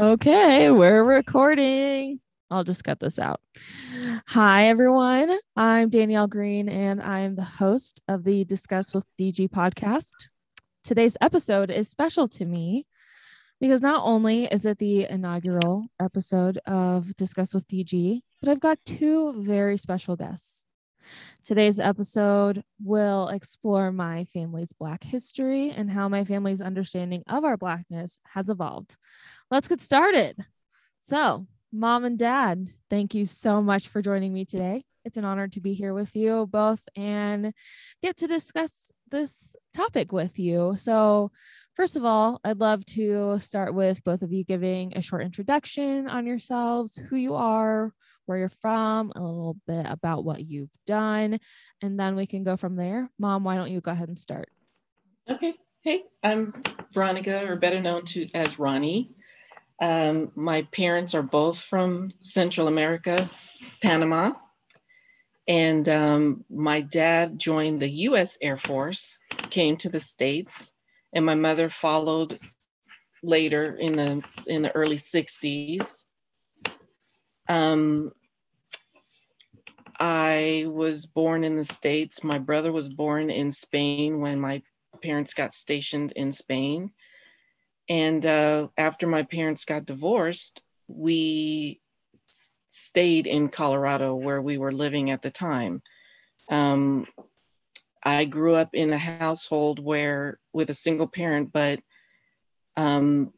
Okay, we're recording. I'll just cut this out. Hi, everyone. I'm Danielle Green, and I am the host of the Discuss with DG podcast. Today's episode is special to me because not only is it the inaugural episode of Discuss with DG, but I've got two very special guests. Today's episode will explore my family's Black history and how my family's understanding of our Blackness has evolved. Let's get started. So, mom and dad, thank you so much for joining me today. It's an honor to be here with you both and get to discuss this topic with you. So, first of all, I'd love to start with both of you giving a short introduction on yourselves, who you are, where you're from, a little bit about what you've done, and then we can go from there. Mom, why don't you go ahead and start? Okay. Hey, I'm Veronica, or better known to as Ronnie. Um, my parents are both from Central America, Panama. And um, my dad joined the US Air Force, came to the States, and my mother followed later in the in the early 60s. Um, I was born in the States. My brother was born in Spain when my parents got stationed in Spain. And uh, after my parents got divorced, we stayed in Colorado where we were living at the time. Um, I grew up in a household where, with a single parent, but um,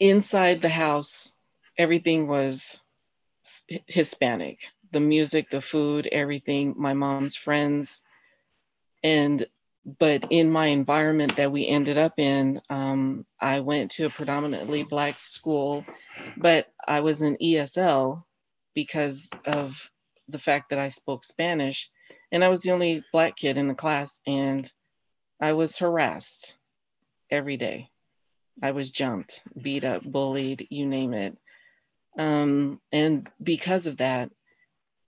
inside the house, everything was Hispanic. The music, the food, everything, my mom's friends. And, but in my environment that we ended up in, um, I went to a predominantly Black school, but I was in ESL because of the fact that I spoke Spanish. And I was the only Black kid in the class, and I was harassed every day. I was jumped, beat up, bullied, you name it. Um, and because of that,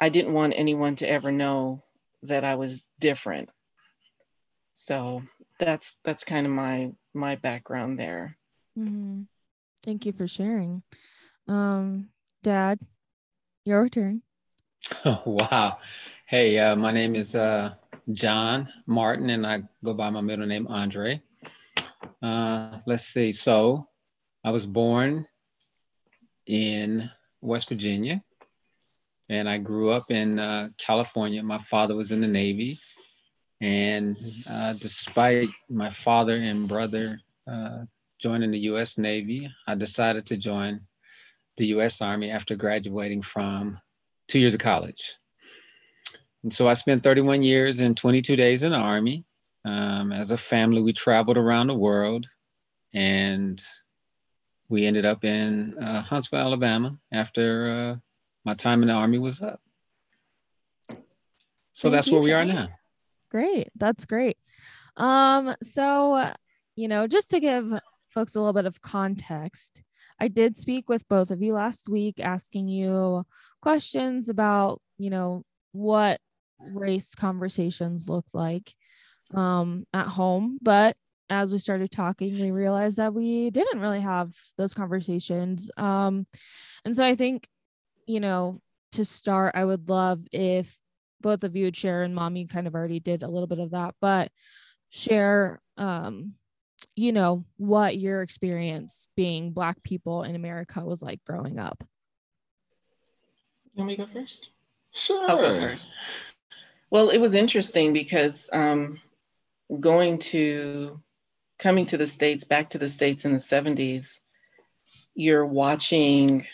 I didn't want anyone to ever know that I was different. So that's that's kind of my my background there. Mhm. Thank you for sharing. Um, Dad, your turn. Oh, wow. Hey, uh, my name is uh, John Martin, and I go by my middle name, Andre. Uh, let's see. So, I was born in West Virginia, and I grew up in uh, California. My father was in the Navy, and uh, despite my father and brother uh, joining the U.S. Navy, I decided to join the U.S. Army after graduating from two years of college. And so I spent 31 years and 22 days in the Army. Um, as a family, we traveled around the world and we ended up in uh, Huntsville, Alabama after uh, my time in the Army was up. So Thank that's where we are now. Great. That's great. Um, so, you know, just to give folks a little bit of context, I did speak with both of you last week asking you questions about, you know, what race conversations look like um, at home. But as we started talking, we realized that we didn't really have those conversations. Um, and so I think, you know, to start, I would love if both of you would share, and mom, you kind of already did a little bit of that, but share, um, you know, what your experience being Black people in America was like growing up. You want me to go first? Sure. I'll go first. Well, it was interesting because um, going to coming to the states, back to the states in the '70s, you're watching,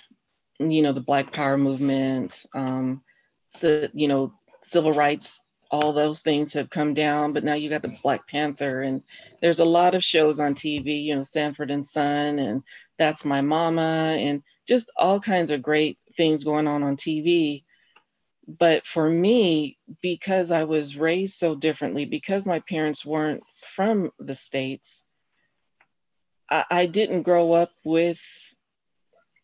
you know, the Black Power movement. Um, so, you know, civil rights, all those things have come down, but now you got the Black Panther, and there's a lot of shows on TV. You know, Sanford and Son, and That's My Mama, and just all kinds of great things going on on TV but for me because i was raised so differently because my parents weren't from the states i, I didn't grow up with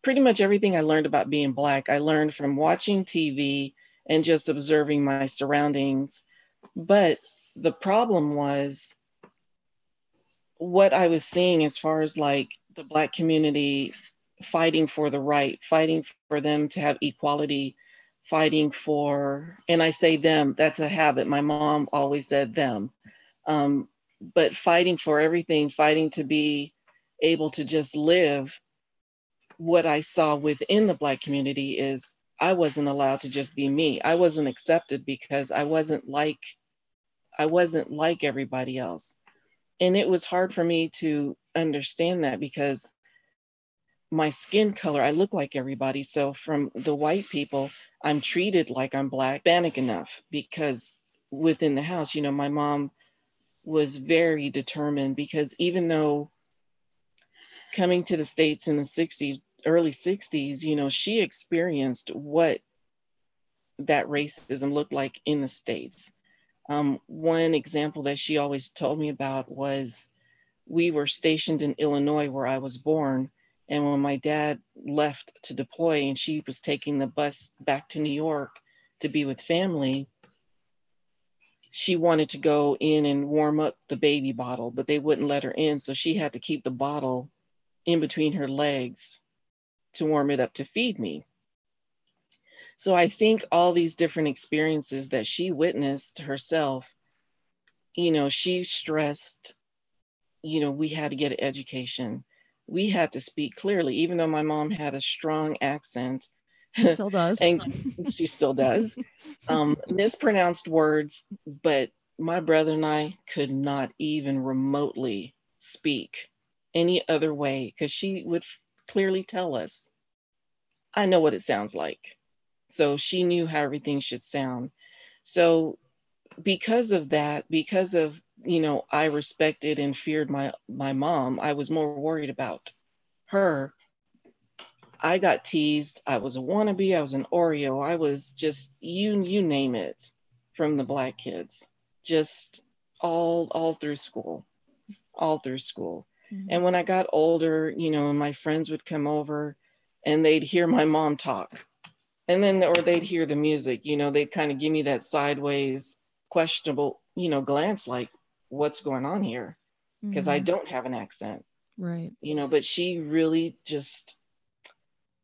pretty much everything i learned about being black. I learned from watching tv and just observing my surroundings. But the problem was what I was seeing as far as like the Black community fighting for the right, fighting for them to have equality, fighting for, and I say them, that's a habit. My mom always said them. Um, but fighting for everything, fighting to be able to just live. What I saw within the Black community is I wasn't allowed to just be me. I wasn't accepted because I wasn't like I wasn't like everybody else. And it was hard for me to understand that because my skin color, I look like everybody. So from the white people, I'm treated like I'm black, Hispanic enough because within the house, you know, my mom was very determined because even though coming to the States in the 60s, early 60s, you know, she experienced what that racism looked like in the States. Um, one example that she always told me about was we were stationed in Illinois where I was born. And when my dad left to deploy and she was taking the bus back to New York to be with family, she wanted to go in and warm up the baby bottle, but they wouldn't let her in. So she had to keep the bottle in between her legs to warm it up to feed me. So I think all these different experiences that she witnessed herself, you know, she stressed, you know, we had to get an education. We had to speak clearly, even though my mom had a strong accent. still does. and she still does. Um, mispronounced words, but my brother and I could not even remotely speak any other way because she would clearly tell us, I know what it sounds like. So she knew how everything should sound. So because of that, because of, you know, I respected and feared my my mom, I was more worried about her. I got teased. I was a wannabe. I was an Oreo. I was just you you name it from the black kids. Just all all through school. All through school. Mm-hmm. And when I got older, you know, my friends would come over and they'd hear my mom talk and then or they'd hear the music you know they'd kind of give me that sideways questionable you know glance like what's going on here because mm-hmm. i don't have an accent right you know but she really just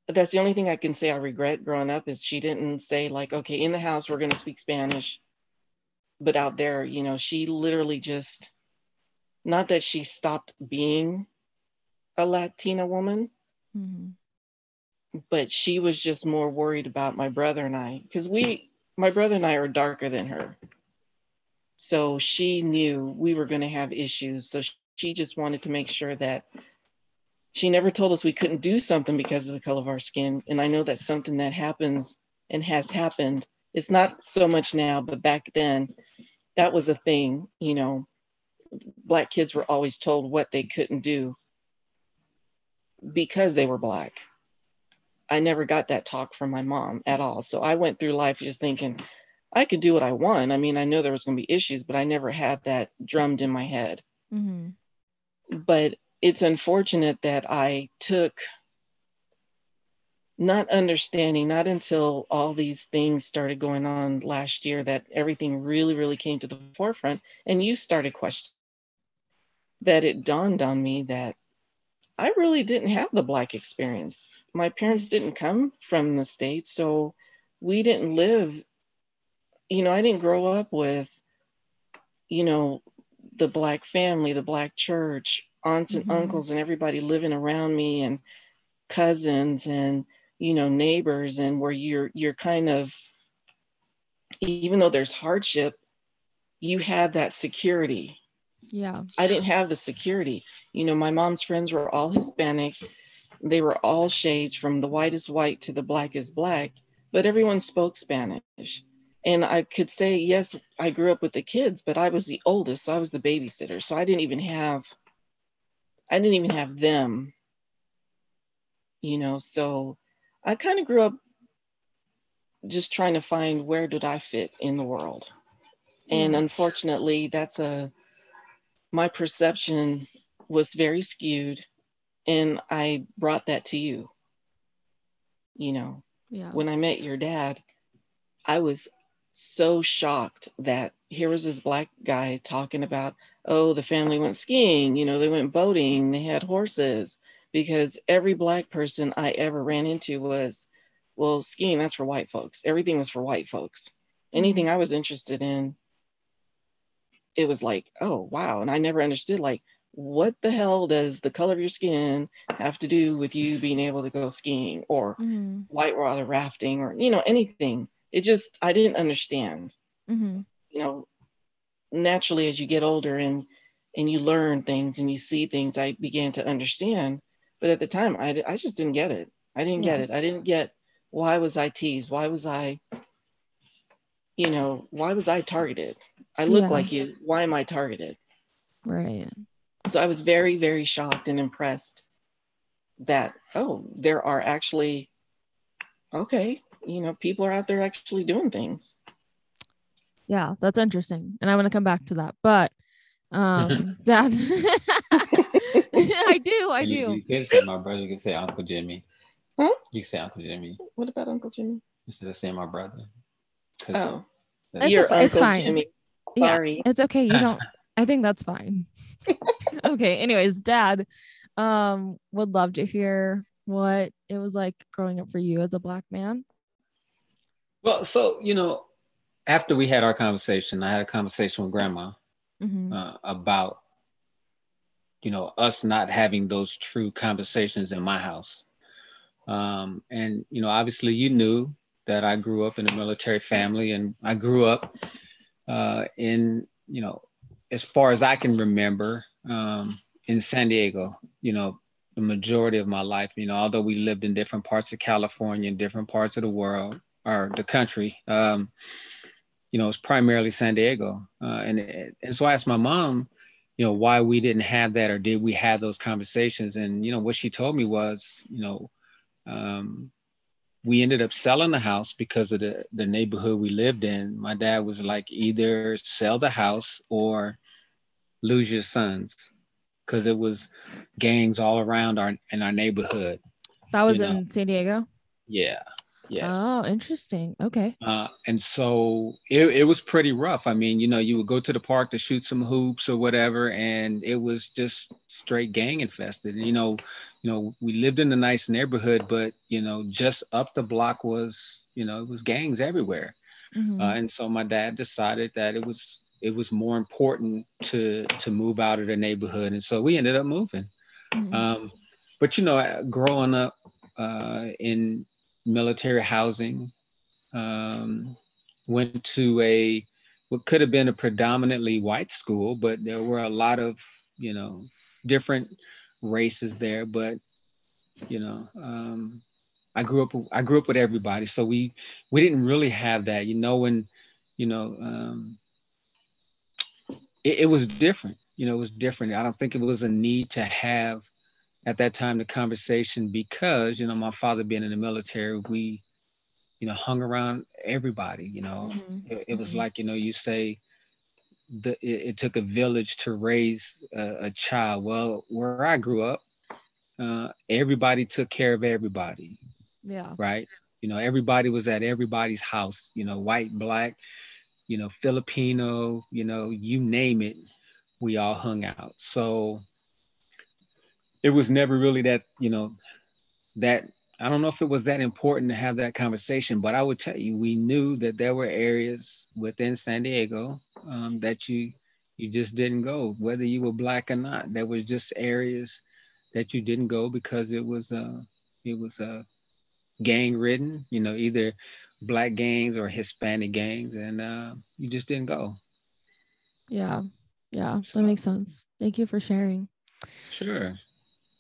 that's the only thing i can say i regret growing up is she didn't say like okay in the house we're going to speak spanish but out there you know she literally just not that she stopped being a latina woman mm-hmm but she was just more worried about my brother and I because we, my brother and I are darker than her. So she knew we were going to have issues. So she just wanted to make sure that she never told us we couldn't do something because of the color of our skin. And I know that's something that happens and has happened. It's not so much now, but back then that was a thing, you know. Black kids were always told what they couldn't do because they were Black. I never got that talk from my mom at all. So I went through life just thinking I could do what I want. I mean, I know there was going to be issues, but I never had that drummed in my head. Mm-hmm. But it's unfortunate that I took not understanding, not until all these things started going on last year that everything really, really came to the forefront and you started questioning that it dawned on me that I really didn't have the Black experience. My parents didn't come from the States, so we didn't live, you know, I didn't grow up with, you know, the Black family, the Black church, aunts and mm-hmm. uncles, and everybody living around me, and cousins, and, you know, neighbors, and where you're, you're kind of, even though there's hardship, you have that security yeah. I didn't have the security. You know, my mom's friends were all Hispanic. They were all shades from the whitest white to the blackest black, but everyone spoke Spanish. And I could say, yes, I grew up with the kids, but I was the oldest, so I was the babysitter. So I didn't even have, I didn't even have them, you know. So I kind of grew up just trying to find where did I fit in the world. And mm. unfortunately, that's a my perception was very skewed and I brought that to you. You know, yeah. when I met your dad, I was so shocked that here was this black guy talking about, oh, the family went skiing, you know, they went boating, they had horses, because every black person I ever ran into was, well, skiing, that's for white folks. Everything was for white folks. Anything I was interested in, it was like, oh, wow. And I never understood, like, what the hell does the color of your skin have to do with you being able to go skiing or mm-hmm. whitewater rafting or, you know, anything? It just, I didn't understand. Mm-hmm. You know, naturally, as you get older and and you learn things and you see things, I began to understand. But at the time, I, I just didn't get it. I didn't yeah. get it. I didn't get why was I teased? Why was I, you know, why was I targeted? I look yeah. like you. Why am I targeted? Right. So I was very, very shocked and impressed that, oh, there are actually, okay, you know, people are out there actually doing things. Yeah, that's interesting. And I want to come back to that. But um dad I do, I do. You, you can say my brother, you can say Uncle Jimmy. Huh? You can say Uncle Jimmy. What about Uncle Jimmy? Instead of saying my brother. Oh. It's, Your a, it's fine. Jimmy. Sorry. Yeah, it's okay. You don't I think that's fine. okay. Anyways, dad, um, would love to hear what it was like growing up for you as a black man. Well, so you know, after we had our conversation, I had a conversation with grandma mm-hmm. uh, about you know us not having those true conversations in my house. Um, and you know, obviously, you knew that I grew up in a military family, and I grew up uh, in you know, as far as I can remember, um, in San Diego. You know, the majority of my life. You know, although we lived in different parts of California and different parts of the world or the country. Um, you know, it's primarily San Diego. Uh, and, and so I asked my mom, you know, why we didn't have that or did we have those conversations? And, you know, what she told me was, you know, um, we ended up selling the house because of the, the neighborhood we lived in. My dad was like, either sell the house or lose your sons because it was gangs all around our in our neighborhood. That was in know? San Diego? Yeah. Yes. Oh, interesting. Okay. Uh, and so it, it was pretty rough. I mean, you know, you would go to the park to shoot some hoops or whatever, and it was just straight gang infested. And you know, you know, we lived in a nice neighborhood, but you know, just up the block was, you know, it was gangs everywhere. Mm-hmm. Uh, and so my dad decided that it was it was more important to to move out of the neighborhood, and so we ended up moving. Mm-hmm. Um, but you know, growing up uh, in military housing, um, went to a what could have been a predominantly white school, but there were a lot of you know different races there. But you know, um, I grew up I grew up with everybody, so we we didn't really have that. You know, when you know um, it, it was different. You know, it was different. I don't think it was a need to have at that time the conversation because you know my father being in the military we you know hung around everybody you know. Mm-hmm. it, it, was mm-hmm. like you know you say the it, it took a village to raise a, a, child. Well where i grew up uh, everybody took care of everybody yeah. right? You know everybody was at everybody's house you know white black you know filipino you know you name it we all hung out. So it was never really that you know that I don't know if it was that important to have that conversation, but I would tell you we knew that there were areas within San Diego um, that you you just didn't go, whether you were black or not. There was just areas that you didn't go because it was uh, it was uh, gang ridden, you know, either black gangs or Hispanic gangs, and uh, you just didn't go. Yeah, yeah, so, that makes sense. Thank you for sharing. Sure.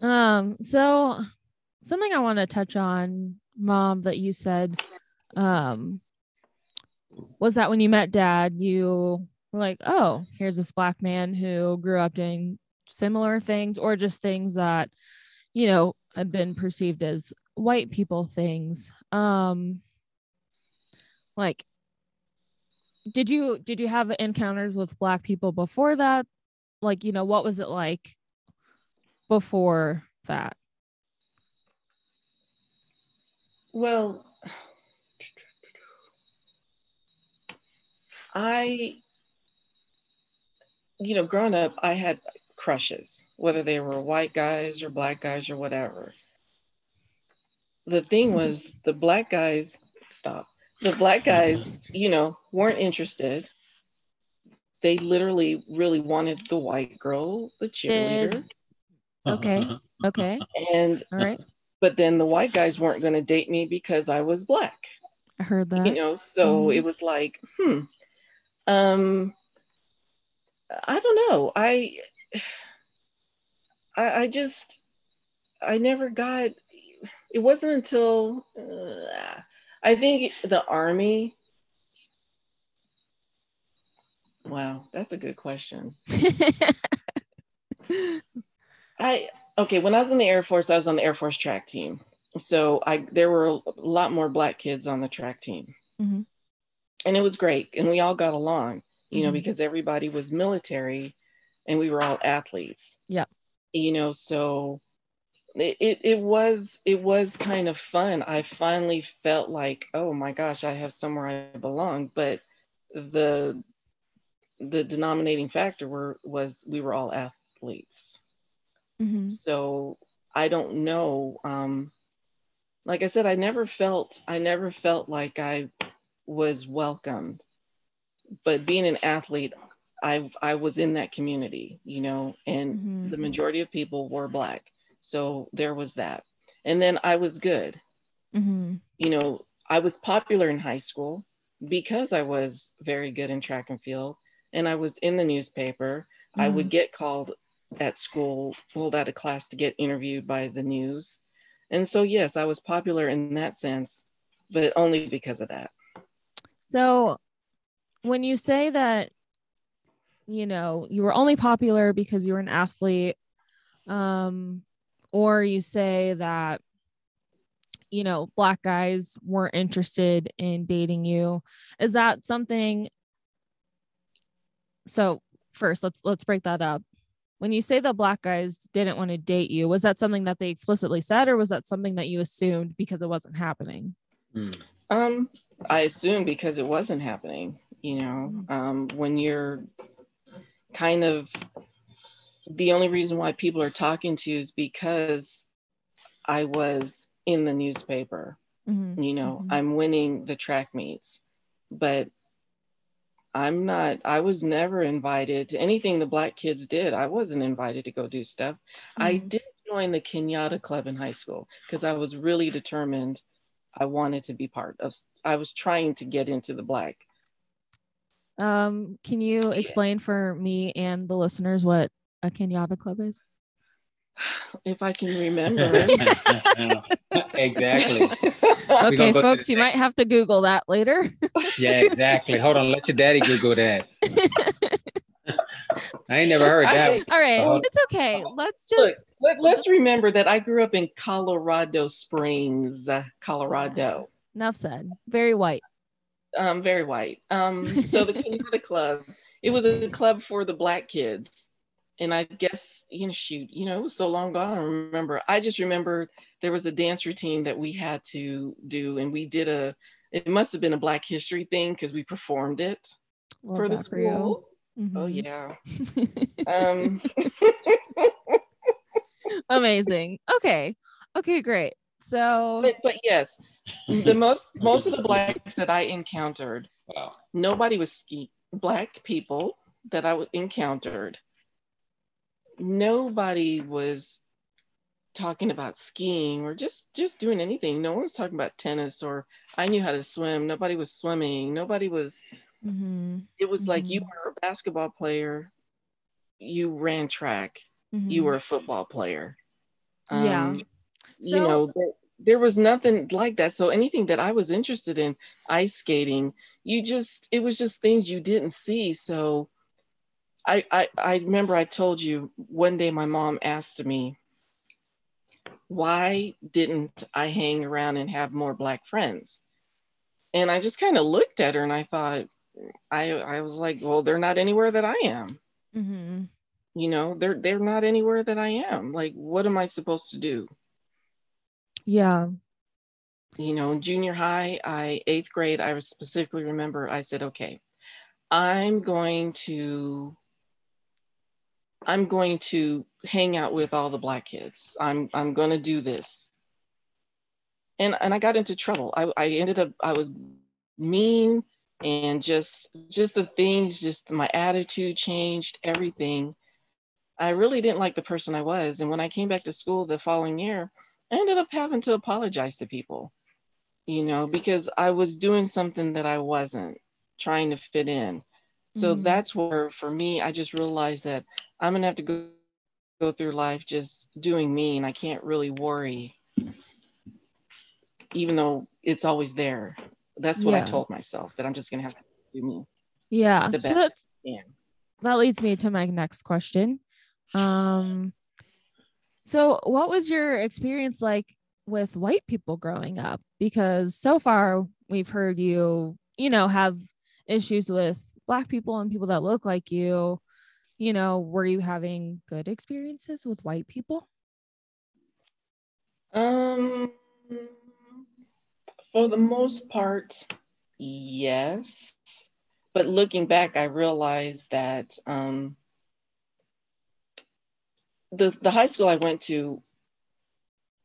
Um, so something I want to touch on, mom, that you said, um, was that when you met dad, you were like, oh, here's this black man who grew up doing similar things or just things that, you know, had been perceived as white people things. Um, like, did you did you have encounters with black people before that? Like, you know, what was it like before that? Well, I, you know, growing up, I had crushes, whether they were white guys or black guys or whatever. The thing was, the black guys, stop, the black guys, you know, weren't interested. They literally really wanted the white girl, the cheerleader. Okay. Okay. And, All right. but then the white guys weren't going to date me because I was black. I heard that. you know so Mhm. it was like hmm um i don't know i i, I just i never got it wasn't until uh, i think the army wow that's a good question I okay, when I was in the Air Force, I was on the Air Force track team. So I there were a lot more black kids on the track team. Mhm. And it was great. And we all got along, you know, Mhm. because everybody was military and we were all athletes. Yeah. You know, so it, it, it was it was kind of fun. I finally felt like, oh my gosh, I have somewhere I belong. But the the denominating factor were was we were all athletes. Mhm. So I don't know. Um, like I said, I never felt I never felt like I was welcomed. But being an athlete, I I was in that community, you know, and Mhm. the majority of people were black. So there was that. And then I was good. Mhm. You know, I was popular in high school because I was very good in track and field and I was in the newspaper. I would get called at school, pulled out of class to get interviewed by the news. And so, yes, I was popular in that sense, but only because of that. So when you say that, you know, you were only popular because you were an athlete, um, or you say that, you know, black guys weren't interested in dating you, is that something? So first, let's let's break that up. When you say the black guys didn't want to date you, was that something that they explicitly said, or was that something that you assumed because it wasn't happening? Mm. Um, I assume because it wasn't happening, you know, um, when you're kind of the only reason why people are talking to you is because I was in the newspaper. Mhm. you know Mhm. i'm winning the track meets but i'm not i was never invited to anything the black kids did i wasn't invited to go do stuff i Mhm. did join the kenyatta club in high school because i was really determined i wanted to be part of i was trying to get into the black Um, can you Yeah. explain for me and the listeners what a Kenyatta club is? If i can remember exactly. Okay, gonna go to folks, the you might have to Google that later. Yeah, exactly. Hold on, let your daddy Google that. I ain't never heard that. I- one. All right, Uh-huh. it's okay. Let's Look, just let, let's remember that i grew up in colorado springs uh, colorado enough said. Very white. um, very white. Um, so the Kenyatta Club, it was a club for the black kids. And I guess, you know, shoot, you know, it was so long gone. I don't remember. I just remember there was a dance routine that we had to do, and we did a. It must have been a Black History thing because we performed it Love for the school. Oh Mhm. yeah. Um, Amazing. Okay. Okay, great. So but, but yes, the most most of the blacks that I encountered Wow. nobody was ski black people that I encountered. Nobody was talking about skiing or just just doing anything. No one was talking about tennis or I knew how to swim. Nobody was swimming. Nobody was. Mhm, It was like you were a basketball player. You ran track. mhm. You were a football player. Yeah. Um, you know there, there was nothing like that so anything that i was interested in ice skating you just it was just things you didn't see so i i, I remember i told you one day my mom asked me why didn't i hang around and have more black friends and i just kind of looked at her and i thought i i was like well they're not anywhere that i am Mhm. you know they're they're not anywhere that i am like what am i supposed to do Yeah. you know, junior high, I eighth grade, I specifically remember I said, okay, I'm going to I'm going to hang out with all the black kids. I'm I'm going to do this. And and I got into trouble. I I ended up I was mean and just just the things just my attitude changed everything. I really didn't like the person I was and when I came back to school the following year, I ended up having to apologize to people. You know, because I was doing something that I wasn't trying to fit in. So mm-hmm. that's where for me I just realized that I'm gonna have to go go through life just doing me, and I can't really worry, even though it's always there. That's what yeah. I told myself that I'm just gonna have to do me. Yeah. So that's. That leads me to my next question. Um, so what was your experience like with white people growing up? Because so far we've heard you, you know, have issues with black people and people that look like you you know, were you having good experiences with white people? Um, for the most part, yes. But looking back, I realized that um, the the high school I went to,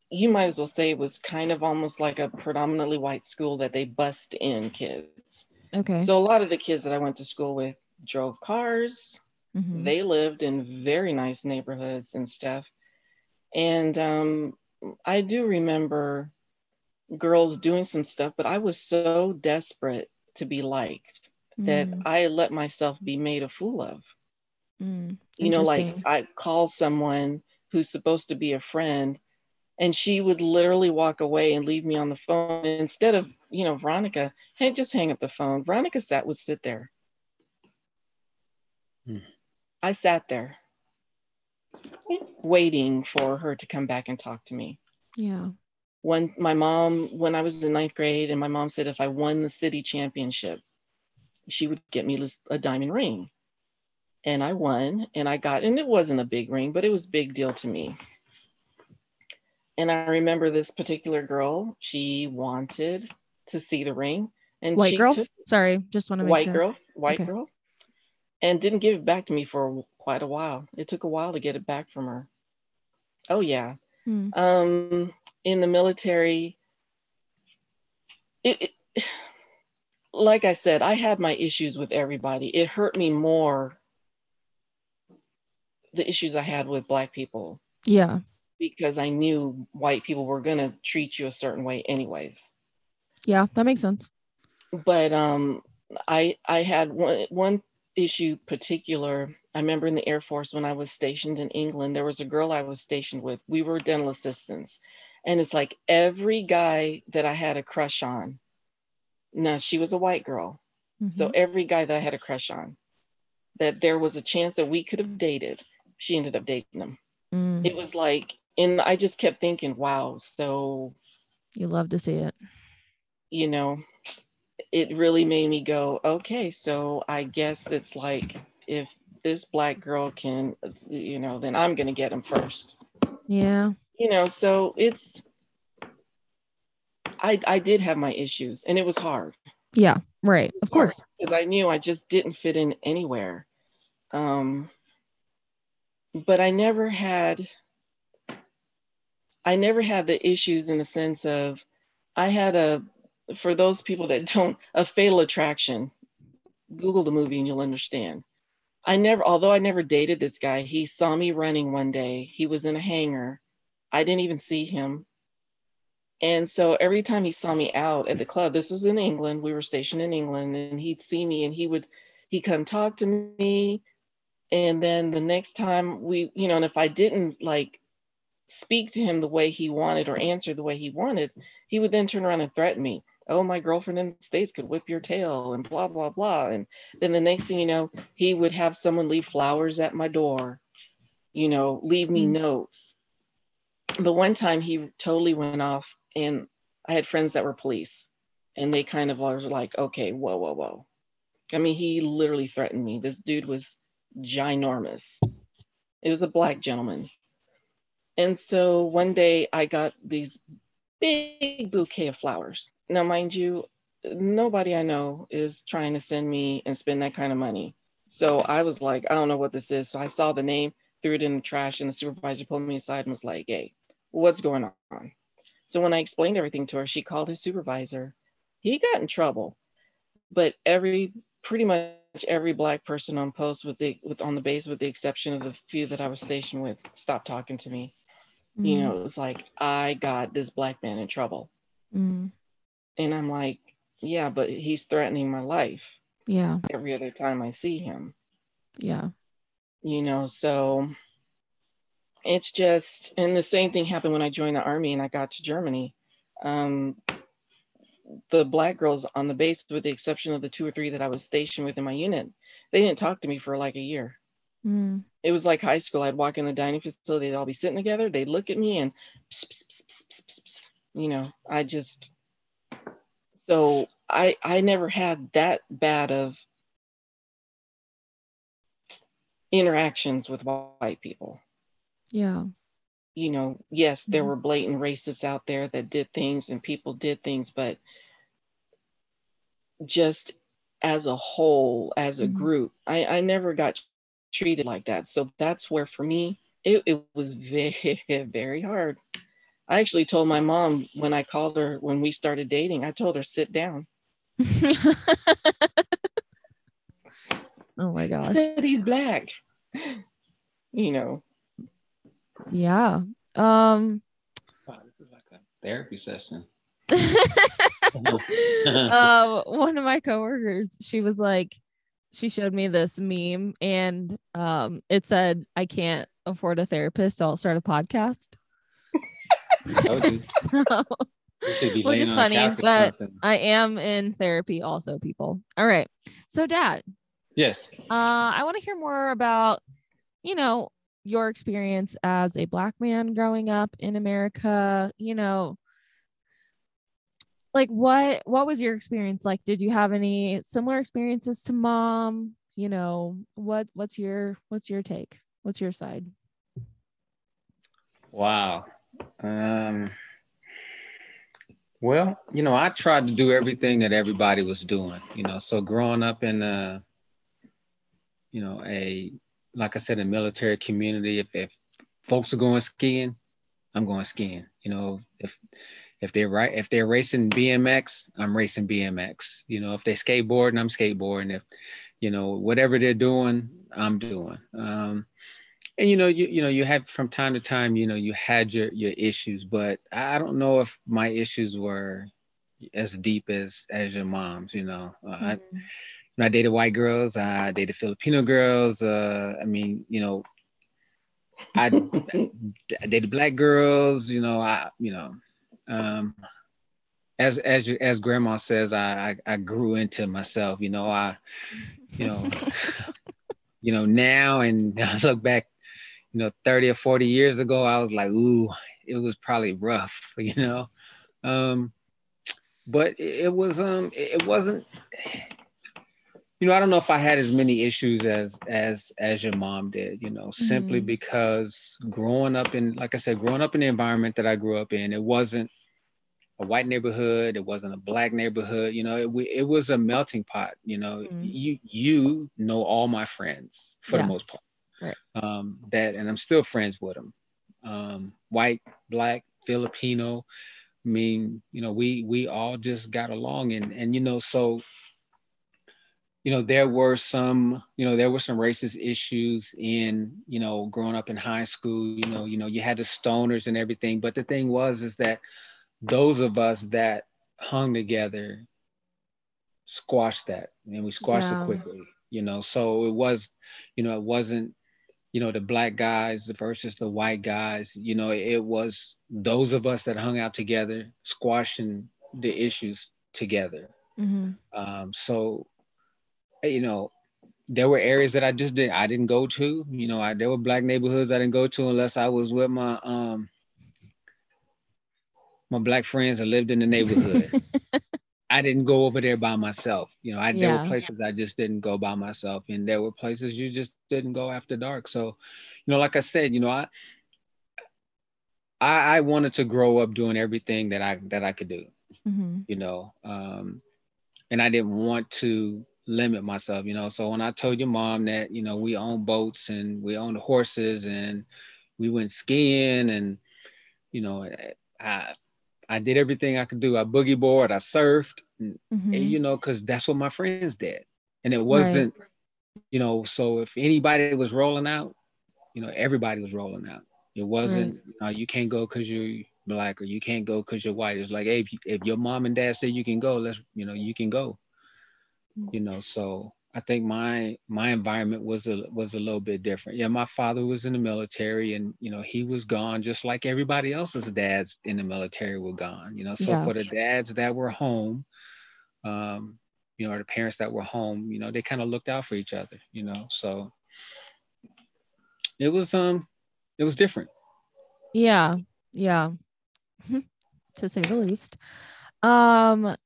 you might as well say it was kind of almost like a predominantly white school that they bust in kids. Okay. So a lot of the kids that I went to school with drove cars, Mm-hmm. They lived in very nice neighborhoods and stuff. And um, I do remember girls doing some stuff, but I was so desperate to be liked mm. that I let myself be made a fool of. Mm. You know, like I call someone who's supposed to be a friend and she would literally walk away and leave me on the phone instead of you know veronica hey just hang up the phone veronica sat would sit there hmm. I sat there waiting for her to come back and talk to me. Yeah. When my mom, when I was in ninth grade, and my mom said if I won the city championship, she would get me a diamond ring. And I won, and I got, and it wasn't a big ring, but it was big deal to me. And I remember this particular girl, she wanted to see the ring. And white girl? Sorry, just want to make white sure. girl, white okay. girl and didn't give it back to me for quite a while. It took a while to get it back from her. Oh yeah. Hmm. Um, in the military, it, it, like I said, I had my issues with everybody. It hurt me more the issues I had with black people. Yeah. Because I knew white people were gonna treat you a certain way anyways. Yeah, that makes sense. But um I I had one one issue particular i remember in the air force when i was stationed in england there was a girl i was stationed with we were dental assistants and it's like every guy that i had a crush on now she was a white girl mm-hmm. so every guy that i had a crush on that there was a chance that we could have dated she ended up dating them mm. it was like and i just kept thinking wow so you love to see it you know it really made me go, okay, so I guess it's like if this black girl can, you know, then I'm going to get him first. Yeah. You know, so it's, I, I did have my issues and it was hard. Yeah, right. Of course. Because I knew I just didn't fit in anywhere. Um, but I never had, I never had the issues in the sense of, I had a for those people that don't, a fatal attraction. Google the movie and you'll understand. I never, although I never dated this guy, he saw me running one day. He was in a hangar. I didn't even see him. And so every time he saw me out at the club, this was in England, we were stationed in England, and he'd see me and he would, he'd come talk to me. And then the next time we, you know, and if I didn't like speak to him the way he wanted or answer the way he wanted, he would then turn around and threaten me oh, my girlfriend in the States could whip your tail and blah, blah, blah. And then the next thing you know, he would have someone leave flowers at my door, you know, leave me mm-hmm. notes. But one time he totally went off, and I had friends that were police, and they kind of were like, okay, whoa, whoa, whoa. I mean, he literally threatened me. This dude was ginormous. It was a black gentleman. And so one day I got these big bouquet of flowers now, mind you, nobody I know is trying to send me and spend that kind of money. So I was like, I don't know what this is. So I saw the name, threw it in the trash, and the supervisor pulled me aside and was like, Hey, what's going on? So when I explained everything to her, she called his supervisor. He got in trouble, but every pretty much every black person on post with the with on the base, with the exception of the few that I was stationed with, stopped talking to me. Mm. You know, it was like I got this black man in trouble, mm. and I'm like, yeah, but he's threatening my life. Yeah. Every other time I see him. Yeah. You know, so it's just, and the same thing happened when I joined the army and I got to Germany. Um, the black girls on the base, with the exception of the two or three that I was stationed with in my unit, they didn't talk to me for like a year. Mm. It was like high school. I'd walk in the dining facility, they'd all be sitting together. They'd look at me and, pss, pss, pss, you know, I just, so I I never had that bad of interactions with white people. Yeah. You know, yes, there mm-hmm. were blatant racists out there that did things and people did things, but just as a whole, as a mm-hmm. group, I, I never got treated like that. So that's where for me, it, it was very, very hard. I actually told my mom when I called her when we started dating, I told her, sit down. oh my gosh. Said he's black. You know. Yeah. Um wow, this is like a therapy session. um, one of my coworkers, she was like, she showed me this meme and um it said, I can't afford a therapist, so I'll start a podcast. so, which is funny, but I am in therapy also, people. All right. So, Dad. Yes. Uh, I want to hear more about, you know, your experience as a black man growing up in America. You know, like what what was your experience like? Did you have any similar experiences to mom? You know, what what's your what's your take? What's your side? Wow. Um well, you know, I tried to do everything that everybody was doing, you know. So growing up in a, you know, a like I said, a military community, if, if folks are going skiing, I'm going skiing. You know, if if they're right, if they're racing BMX, I'm racing BMX. You know, if they skateboarding, I'm skateboarding. If you know whatever they're doing, I'm doing. Um, and you know you you know you have from time to time you know you had your your issues but i don't know if my issues were as deep as as your mom's you know uh, mm-hmm. I, I dated white girls i dated filipino girls uh i mean you know I, I dated black girls you know i you know um as as as grandma says I, I i grew into myself you know i you know you know now and i look back you know 30 or 40 years ago i was like ooh it was probably rough you know? Um but it, was um it wasn't you know i don't know if i had as many issues as as as your mom did you know mm-hmm. simply because growing up in like i said growing up in the environment that i grew up in it wasn't a white neighborhood it wasn't a black neighborhood you know it, it was a melting pot you know mm-hmm. you you know all my friends for yeah. the most part Right. Um, that and I'm still friends with them. Um, white, black, Filipino. I mean, you know, we we all just got along and and you know, so you know, there were some, you know, there were some racist issues in, you know, growing up in high school, you know, you know, you had the stoners and everything. But the thing was is that those of us that hung together squashed that and we squashed yeah. it quickly, you know. So it was, you know, it wasn't you know, the black guys versus the white guys. You know, it was those of us that hung out together, squashing the issues together. Mm-hmm. Um, so, you know, there were areas that I just didn't I didn't go to. You know, I there were black neighborhoods I didn't go to unless I was with my um my black friends that lived in the neighborhood. I didn't go over there by myself. You know, I yeah. there were places I just didn't go by myself, and there were places you just didn't go after dark. So, you know, like I said, you know, I I, I wanted to grow up doing everything that I that I could do. Mm-hmm. You know, um, and I didn't want to limit myself, you know. So when I told your mom that, you know, we own boats and we own horses and we went skiing and, you know, I I did everything I could do. I boogie board, I surfed, and, mm-hmm. and you know, because that's what my friends did. And it wasn't, right. you know, so if anybody was rolling out, you know, everybody was rolling out. It wasn't, right. you, know, you can't go because you're black or you can't go because you're white. It's like, hey, if, you, if your mom and dad say you can go, let's, you know, you can go. You know, so I think my my environment was a was a little bit different. Yeah, my father was in the military, and you know he was gone just like everybody else's dads in the military were gone. You know, so yeah. for the dads that were home, um, you know, or the parents that were home, you know, they kind of looked out for each other. You know, so it was um it was different. Yeah, yeah, to say the least. Um,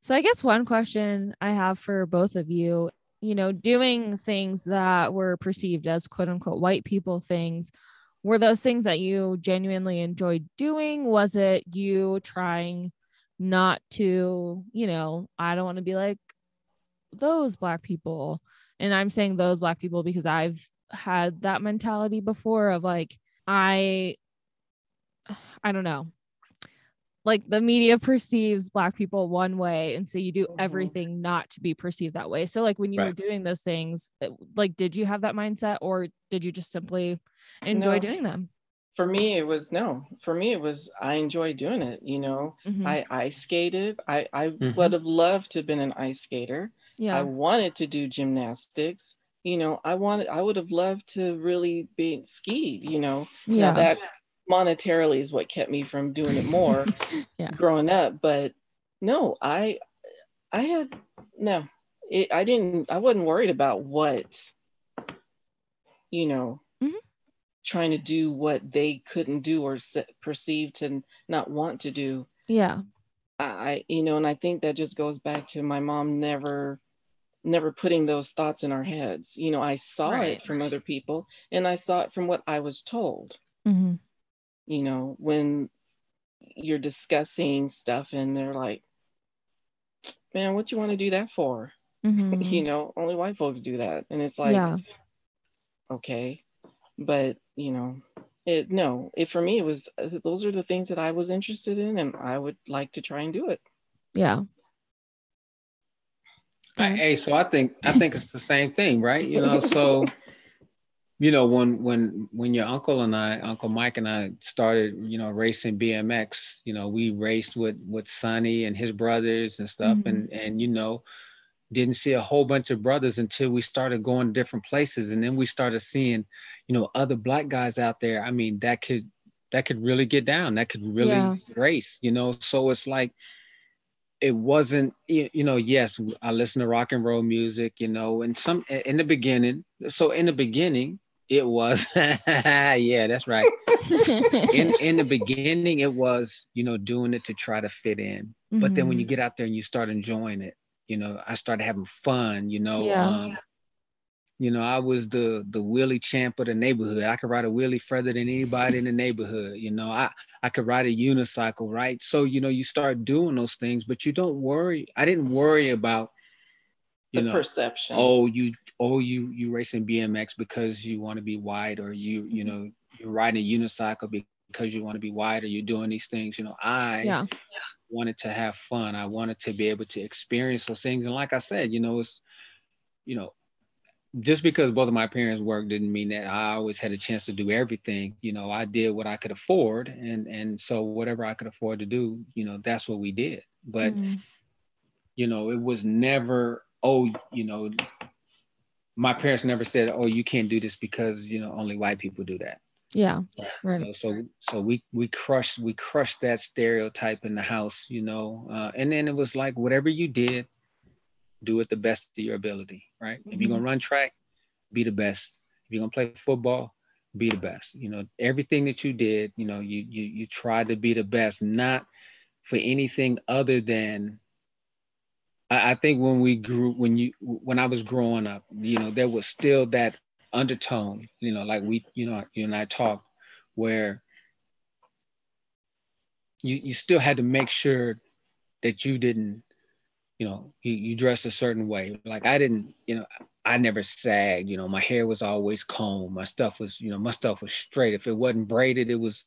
so I guess one question I have for both of you you know, doing things that were perceived as quote unquote white people things, were those things that you genuinely enjoyed doing? Was it you trying not to, you know, I don't want to be like those black people. And I'm saying those black people because I've had that mentality before of like, I, I don't know like the media perceives black people one way and so you do mm-hmm. everything not to be perceived that way so like when you right. were doing those things uh, like did you have that mindset or did you just simply enjoy no. doing them for me it was no for me it was i enjoy doing it you know mm-hmm. i ice skated i i mm-hmm. would have loved to have been an ice skater yeah i wanted to do gymnastics you know i wanted i would have loved to really be skied you know yeah now that monetarily is what kept me from doing it more yeah. growing up but no i i had no it, i didn't i wasn't worried about what you know mm-hmm. trying to do what they couldn't do or perceived to not want to do yeah i you know and i think that just goes back to my mom never never putting those thoughts in our heads you know i saw right. it from other people and i saw it from what i was told mm-hmm you know, when you're discussing stuff and they're like, man, what you want to do that for? Mm-hmm. you know, only white folks do that. And it's like, yeah. okay. But, you know, it, no, it, for me, it was, those are the things that I was interested in and I would like to try and do it. Yeah. Hey, so I think, I think it's the same thing, right? You know, so you know when when when your uncle and i uncle mike and i started you know racing bmx you know we raced with with sonny and his brothers and stuff. Mm-hmm. and and you know didn't see a whole bunch of brothers until we started going to different places. And then we started seeing you know other black guys out there. I mean that could that could really get down. That could really yeah. race you know? So it's like it wasn't you know yes i listen to rock and roll music you know and some in the beginning so in the beginning it was, yeah, that's right. in in the beginning, it was you know doing it to try to fit in, mm-hmm. but then when you mm-hmm. get out there and you start enjoying it, you know, I started having fun. You know, yeah. um, you know, I was the the wheelie champ of the neighborhood. I could ride a wheelie further than anybody in the neighborhood. You know, I I could ride a unicycle, right? So you know, you start doing those things, but you don't worry. I didn't worry about you the know perception. Oh, you oh you you racing BMX because you want to be white or you you mm-hmm. know you're riding a unicycle because you want to be white or you're doing these things you know I yeah. wanted to have fun I wanted to be able to experience those things and like I said you know it's you know just because both of my parents worked didn't mean that I always had a chance to do everything. You know, I did what I could afford, and and so whatever I could afford to do, you know, that's what we did. But mm-hmm. you know, it was never, oh, you know, my parents never said, "Oh, you can't do this because you know only white people do that." Yeah, right. You know, so so we we crushed we crushed that stereotype in the house, you know, uh, and then it was like whatever you did, do it the best of your ability, right? Mm-hmm. If you're gonna run track, be the best. If you're gonna play football, be the best. You know, everything that you did, you know, you you you tried to be the best, not for anything other than I, I think when we grew, when you, when I was growing up, you know, there was still that undertone, you know, like we, you know, you and I talked, where you you still had to make sure that you didn't you know, you, you dress a certain way. Like I didn't, you know, I never sagged, you know, my hair was always combed. My stuff was, you know, my stuff was straight. If it wasn't braided, it was,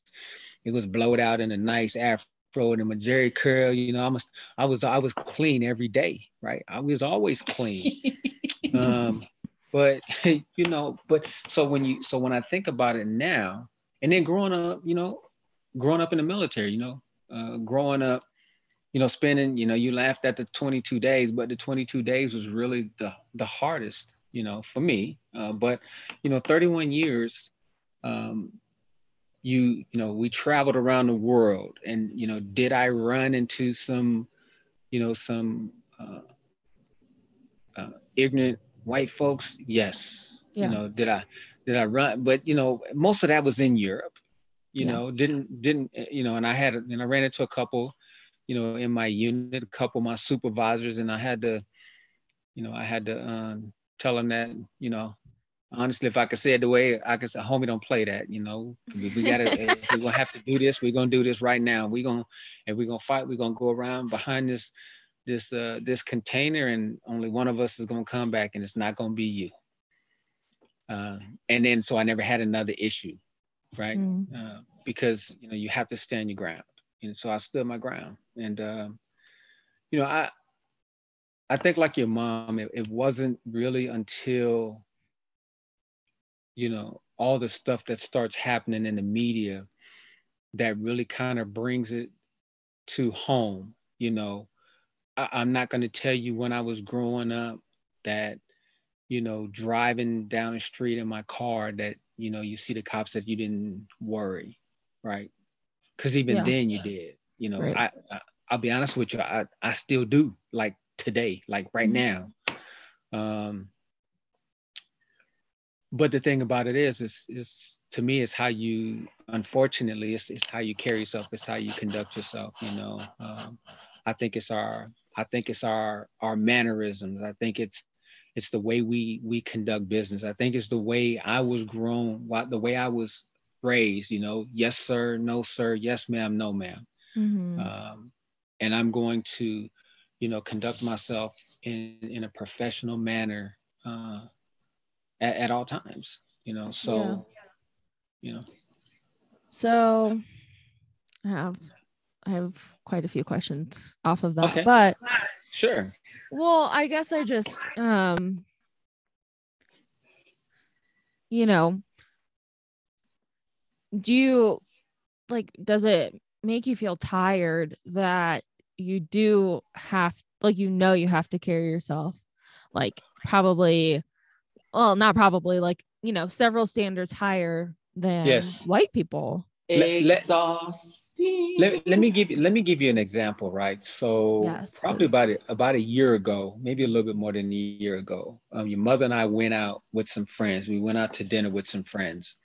it was blowed out in a nice afro and a Jheri curl, you know, I must, I was, I was clean every day, right? I was always clean. um, but you know, but so when you, so when I think about it now, and then growing up, you know, growing up in the military, you know, uh, growing up, you know, spending, you know, you laughed at the 22 days, but the 22 days was really the the hardest, you know, for me. Uh, but you know, 31 years, um, you you know, we traveled around the world, and you know, did I run into some, you know, some uh, uh, ignorant white folks? Yes. Yeah. You know, did I did I run? But you know, most of that was in Europe. You yeah. know, didn't didn't you know? And I had and I ran into a couple you know, in my unit, a couple of my supervisors, and I had to, you know, I had to um, tell them that, you know, honestly, if I could say it the way I could say, homie, don't play that, you know, we, we gotta, we're gonna have to do this. We're gonna do this right now. We're gonna, if we're gonna fight, we're gonna go around behind this, this, uh, this container, and only one of us is gonna come back, and it's not gonna be you. Uh, and then, so I never had another issue, right? Mm. Uh, because you know you have to stand your ground and so I stood my ground. And um, you know, I I think like your mom, it, it wasn't really until you know all the stuff that starts happening in the media that really kind of brings it to home. You know, I, I'm not going to tell you when I was growing up that you know driving down the street in my car that you know you see the cops that you didn't worry right because even yeah. then you did. You know, right. I, I I'll be honest with you, I I still do like today, like right mm-hmm. now. Um, but the thing about it is, is is to me, it's how you. Unfortunately, it's it's how you carry yourself. It's how you conduct yourself. You know, um, I think it's our I think it's our our mannerisms. I think it's it's the way we we conduct business. I think it's the way I was grown, the way I was raised, you know, yes, sir, no, sir, yes, ma'am, no, ma'am. Mm-hmm. Um, and I'm going to, you know, conduct myself in, in a professional manner uh, at, at all times, you know, so, yeah. you know. So I have, I have quite a few questions off of that, okay. but sure. Well, I guess I just, um, you know, do you like does it make you feel tired that you do have like you know you have to carry yourself like probably well not probably like you know several standards higher than yes. white people. Exhausting. Let, let me give you let me give you an example right? So yes, probably please. about a, about a year ago maybe a little bit more than a year ago um, your mother and i went out with some friends. We went out to dinner with some friends.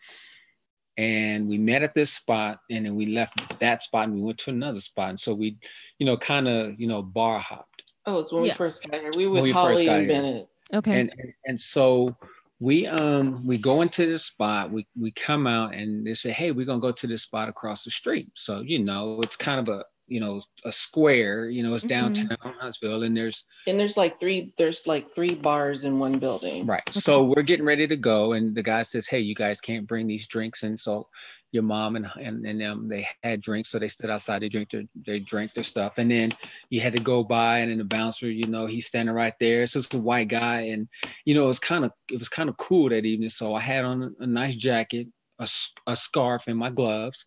And we met at this spot and then we left that spot and we went to another spot. And so we you know kind of you know bar hopped. Oh it's when yeah. we first got here. We were with holly and bennett okay. And, and, and so we um we go into this spot we we come out and they say hey we're gonna go to this spot across the street. So you know it's kind of a you know a square you know it's mm-hmm. downtown huntsville and there's and there's like three there's like three bars in one building. Right. Okay. so we're getting ready to go and the guy says hey you guys can't bring these drinks and so your mom and and, and them they had drinks so they stood outside they drink their they drank their stuff and then you had to go by and then the bouncer you know he's standing right there so it's a white guy and you know it was kind of it was kind of cool that evening so i had on a, nice jacket a, a scarf and my gloves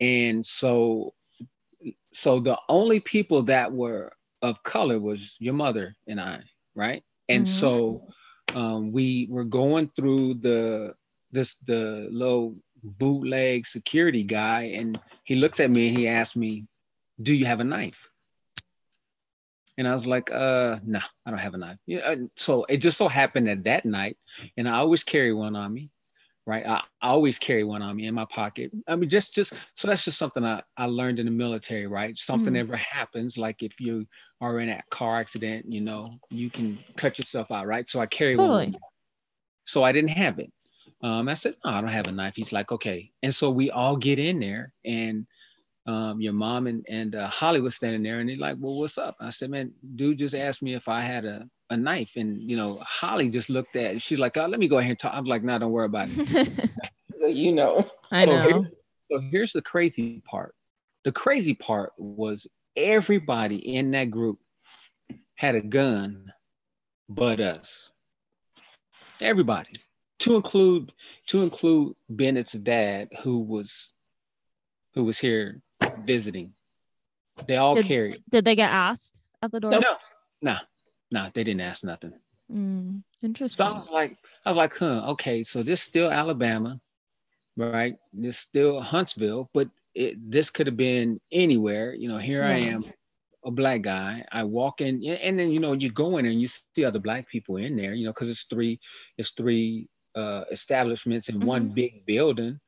and so so the only people that were of color was your mother and I, right? And mm-hmm. so um, we were going through the this the little bootleg security guy, and he looks at me and he asks me, "Do you have a knife?" And I was like, "Uh, no, nah, I don't have a knife." Yeah. So it just so happened that that night, and I always carry one on me right? I, I, always carry one on me in my pocket. I mean, just just so that's just something I, I learned in the military, right? Something mm. ever happens, like if you are in a car accident, you know, you can cut yourself out, right? So I carry totally. one. So I didn't have it. Um, I said, no, I don't have a knife. He's like, okay. And so we all get in there and um, your mom and, and uh, Holly was standing there and they're like, well, what's up? I said, man, dude just asked me if I had a, a knife. And, you know, Holly just looked at, she's like, oh, let me go ahead and talk. I'm like, no, don't worry about it. you know. I so know. Here's, so here's the crazy part. The crazy part was everybody in that group had a gun but us. Everybody. To include to include Bennett's dad, who was who was here visiting. They all Did- carried. Did they get asked at the door? No, no, no, they didn't ask nothing. Mm, So interesting. I was like, I was like, huh, okay, so this still Alabama, right? This still Huntsville, but it, this could have been anywhere. You know, here I am, a black guy. I walk in, and then you know, you go in and you see other black people in there. You know, because it's three, it's three uh, establishments in one big building,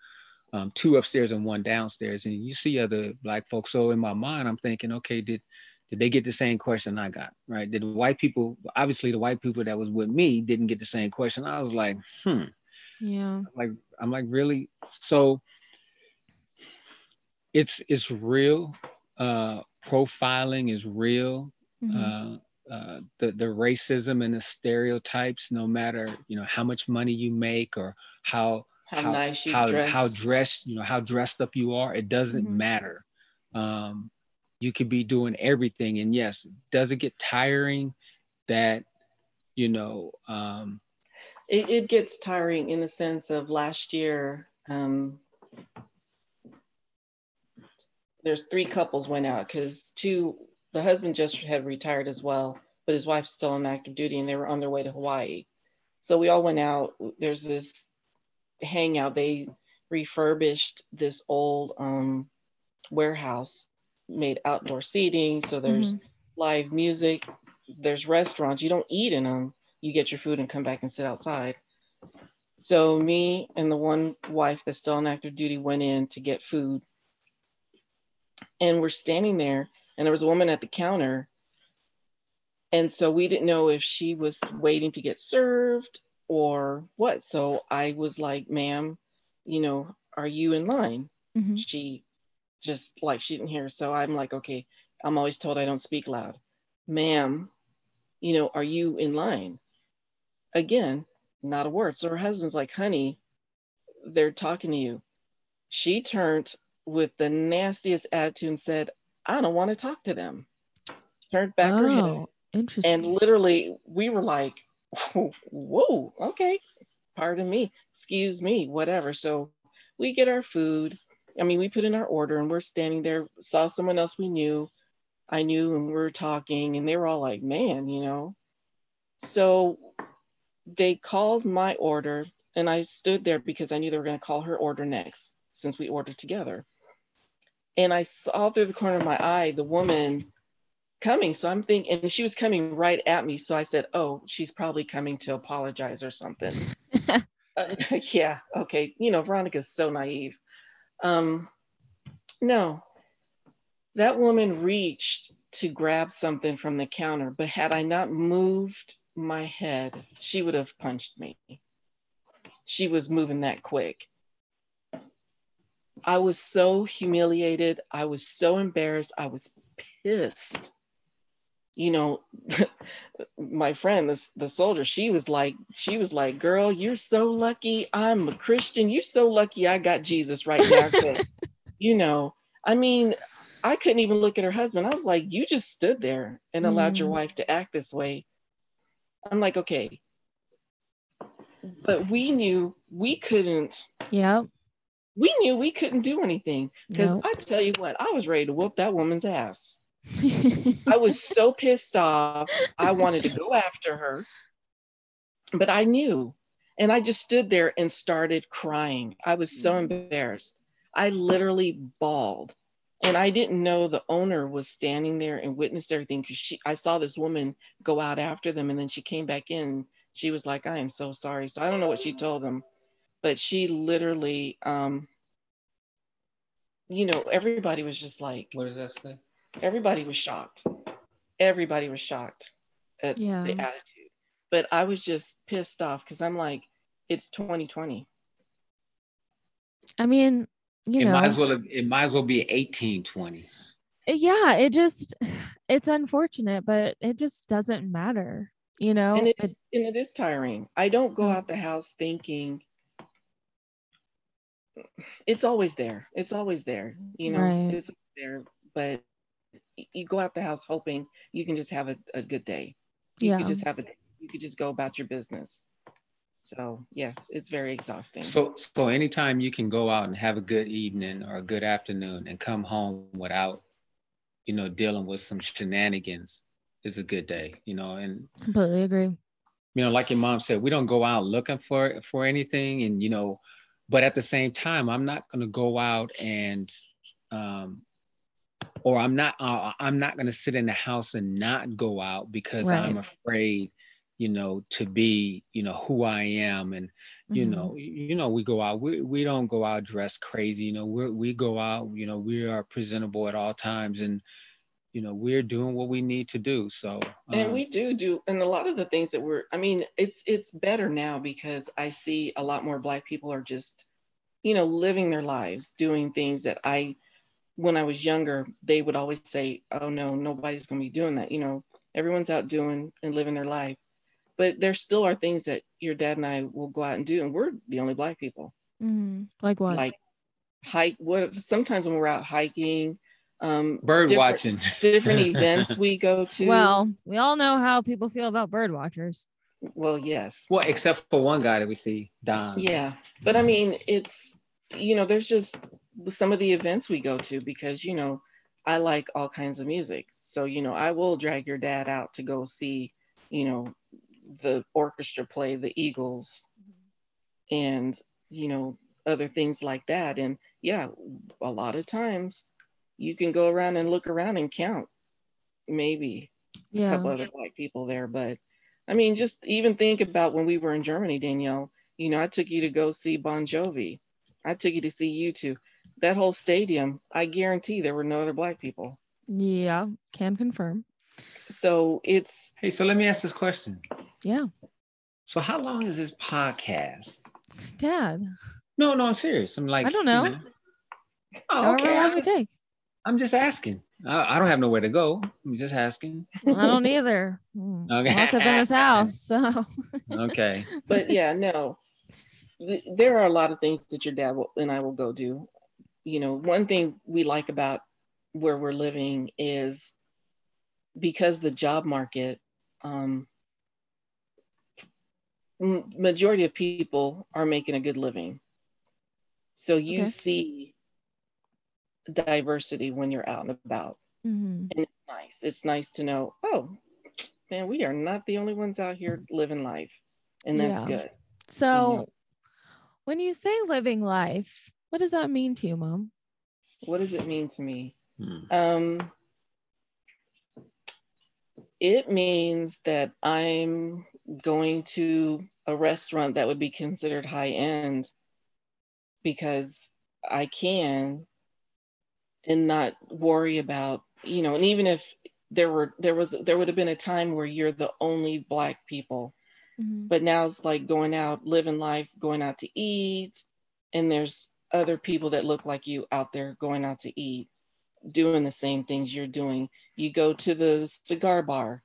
um, two upstairs and one downstairs, and you see other black folks. So in my mind, I'm thinking, okay, did did they get the same question I got? Right? Did the white people, obviously the white people that was with me didn't get the same question. I was like, hmm, yeah. like I'm like really. So it's it's real. Uh, profiling is real. Mhm. Uh, uh, the the racism and the stereotypes, no matter you know how much money you make or how How, nice you how, dress. how dressed you know how dressed up you are it doesn't Mhm. matter um you could be doing everything and yes does it get tiring that you know um it, it gets tiring in the sense of last year um, there's three couples went out because two the husband just had retired as well but his wife's still on active duty and they were on their way to hawaii. So we all went out. There's this hangout. They refurbished this old um, warehouse made outdoor seating. So there's live music. There's restaurants. You don't eat in them you get your food and come back and sit outside. So me and the one wife that's still on active duty went in to get food. And we're standing there and there was a woman at the counter. And so we didn't know if she was waiting to get served or what. So i was like ma'am you know are you in line? Mhm. she just like she didn't hear. So i'm like okay. I'm always told i don't speak loud. Ma'am you know are you in line? Again not a word. So her husband's like honey they're talking to you. She turned with the nastiest attitude and said i don't want to talk to them. Turned back her head Oh, interesting. and literally we were like whoa okay pardon me excuse me whatever. So we get our food. I mean we put in our order and we're standing there saw someone else we knew. I knew and we were talking and they were all like man you know? So they called my order and i stood there because i knew they were going to call her order next since we ordered together and i saw through the corner of my eye the woman coming. So I'm thinking, and she was coming right at me. So I said, Oh, she's probably coming to apologize or something. Uh, yeah. Okay. You know, Veronica's so naive. Um, no, that woman reached to grab something from the counter, but had I not moved my head, she would have punched me. She was moving that quick. I was so humiliated. I was so embarrassed. I was pissed you know my friend the, the soldier she was like she was like girl you're so lucky i'm a christian you're so lucky i got jesus right now you know i mean i couldn't even look at her husband i was like you just stood there and allowed your Mm. wife to act this way i'm like okay but we knew we couldn't Yep. We knew we couldn't do anything because Nope. i tell you what i was ready to whoop that woman's ass I was so pissed off. I wanted to go after her, but I knew. And I just stood there and started crying. I was so mm. embarrassed. I literally bawled. And I didn't know the owner was standing there and witnessed everything because she I saw this woman go out after them and then she came back in. She was like, I am so sorry. So I don't know what she told them, but she literally um you know, everybody was just like what does that say everybody was shocked. Everybody was shocked at Yeah. the attitude. But I was just pissed off because I'm like, it's 2020. I mean, you it know, might as well it might as well be 1820. yeah, it just it's unfortunate, but it just doesn't matter. You know, and it, It- and it is tiring. I don't go Mm. out the house thinking it's always there. It's always there. You know, Right. it's there, but you go out the house hoping you can just have a, a good day. You yeah, could just have a you could just go about your business. So yes, it's very exhausting. So so anytime you can go out and have a good evening or a good afternoon and come home without, you know, dealing with some shenanigans is a good day, you know, and completely agree. you know, like your mom said, we don't go out looking for for anything, and you know, but at the same time, I'm not gonna go out and, um, or I'm not, uh, I'm not gonna sit in the house and not go out because I'm afraid, you know, to be, you know, who I am, and you Mhm. know, you know, we go out, we we don't go out dressed crazy, you know, we we go out, you know, we are presentable at all times, and you know, we're doing what we need to do. So, and um, we do do and a lot of the things that we're i mean it's it's better now because i see a lot more black people are just you know living their lives doing things that i when i was younger they would always say oh no nobody's going to be doing that you know everyone's out doing and living their life but there still are things that your dad and i will go out and do and we're the only black people Mhm. Like what? like hike what sometimes when we're out hiking um bird different- watching. different events we go to well, we all know how people feel about bird watchers. well yes Well, except for one guy that we see, Don. Yeah, but I mean, it's you know, there's just some of the events we go to because you know, I like all kinds of music. So you know, I will drag your dad out to go see, you know, the orchestra play the Eagles, and you know, other things like that. And yeah, a lot of times, you can go around and look around and count, maybe a couple other black people there. But I mean, just even think about when we were in Germany, Danielle. You know, I took you to go see Bon Jovi. I took you to see U2. That whole stadium, I guarantee there were no other black people. Yeah, can confirm. So it's Hey, so let me ask this question. Yeah. So how long is this podcast? Dad, No, no, I'm serious. I'm like, I don't you know. Oh, however okay. long I'm, it take. I'm just asking. I, I don't have nowhere to go. I'm just asking. I don't either. Mm, Okay. Locked up in this house. So Okay. but yeah, no. There are a lot of things that your dad will, and I will go do. You know, one thing we like about where we're living is because the job market, um, majority of people are making a good living. So you Okay. see diversity when you're out and about. Mhm. And it's nice. It's nice to know, oh, man, we are not the only ones out here living life. And that's Yeah. good. so when you say living life, what does that mean to you, mom? What does it mean to me? Hmm. Um, it means that I'm going to a restaurant that would be considered high end because I can and not worry about, you know, and even if there were there was there would have been a time where you're the only black people Mhm. but now it's like going out living life going out to eat and there's other people that look like you out there going out to eat doing the same things you're doing you go to the cigar bar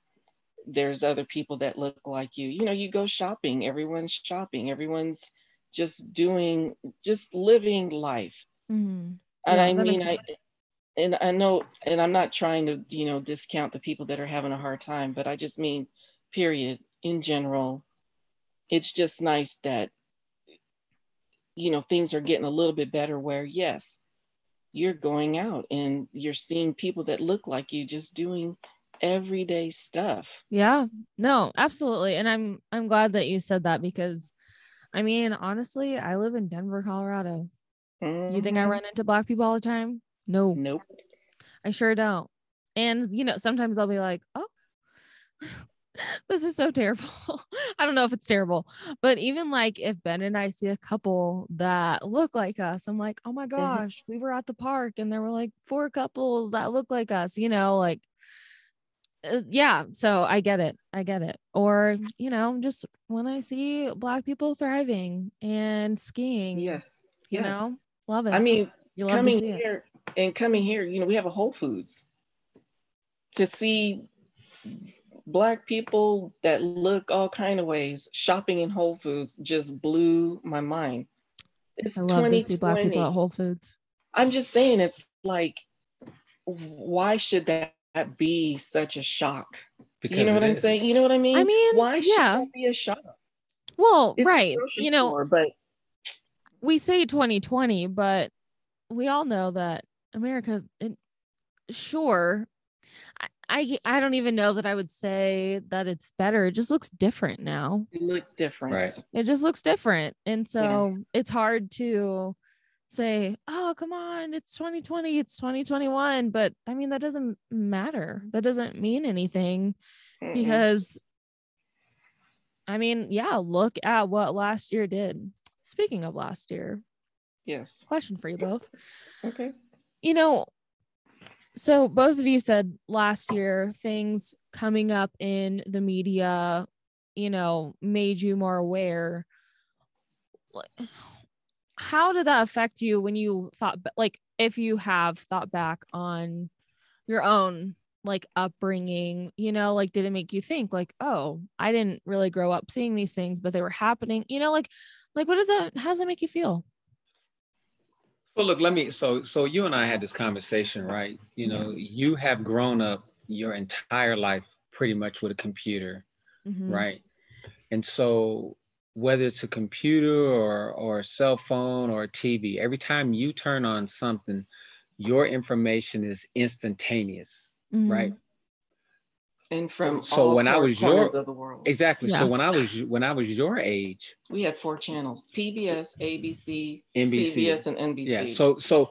there's other people that look like you you know you go shopping everyone's shopping everyone's just doing just living life Mhm. and Yeah, i mean i sense. And i know and i'm not trying to you know discount the people that are having a hard time but i just mean period in general it's just nice that you know things are getting a little bit better where yes you're going out and you're seeing people that look like you just doing everyday stuff Yeah, no, absolutely. And I'm I'm glad that you said that because I mean, honestly, I live in Denver, Colorado. You think I Mhm. run into black people all the time? No, nope I sure don't. And you know, sometimes I'll be like, "Oh, this is so terrible." I don't know if it's terrible, but even like if Ben and I see a couple that look like us, I'm like, "Oh my gosh, we were at the park and there were like four couples that look like us." You know, like uh, yeah, so I get it. I get it. Or, you know, just when I see black people thriving and skiing, yes you yes. know, love it. I mean, You love to coming here and coming here, you know, we have a Whole Foods. To see black people that look all kind of ways shopping in Whole Foods just blew my mind. It's I love to see black people at Whole Foods. I'm just saying, it's like, why should that be such a shock? Because you know it what I'm is. saying? You know what I mean? I mean, why should yeah. that be a shock? Well, It's right. You know, store, but we say 2020, but we all know that America, it, sure, I, I I don't even know that I would say that it's better. It just looks different now. it looks different. Right. It just looks different, and so Yes. it's hard to say, "Oh, come on, it's 2020, it's 2021." But I mean, that doesn't matter. That doesn't mean anything Mm-mm. because I mean, yeah, look at what last year did. Speaking of last year, yes. question for you both. Okay. You know, so both of you said last year things coming up in the media, you know, made you more aware. How did that affect you when you thought, like, if you have thought back on your own like upbringing, you know, like, did it make you think, like, oh, I didn't really grow up seeing these things, but they were happening, you know, like, like, what does that, how does that make you feel? So look, let me. So so you and I had this conversation, right? You know, you have grown up your entire life pretty much with a computer, Mhm. right? And so whether it's a computer or or a cell phone or a TV, every time you turn on something, your information is instantaneous, right? And from So all when I was your- of the world, Exactly. Yeah. So when I was when I was your age, we had four channels: PBS, ABC, NBC. CBS, and NBC. yeah. So so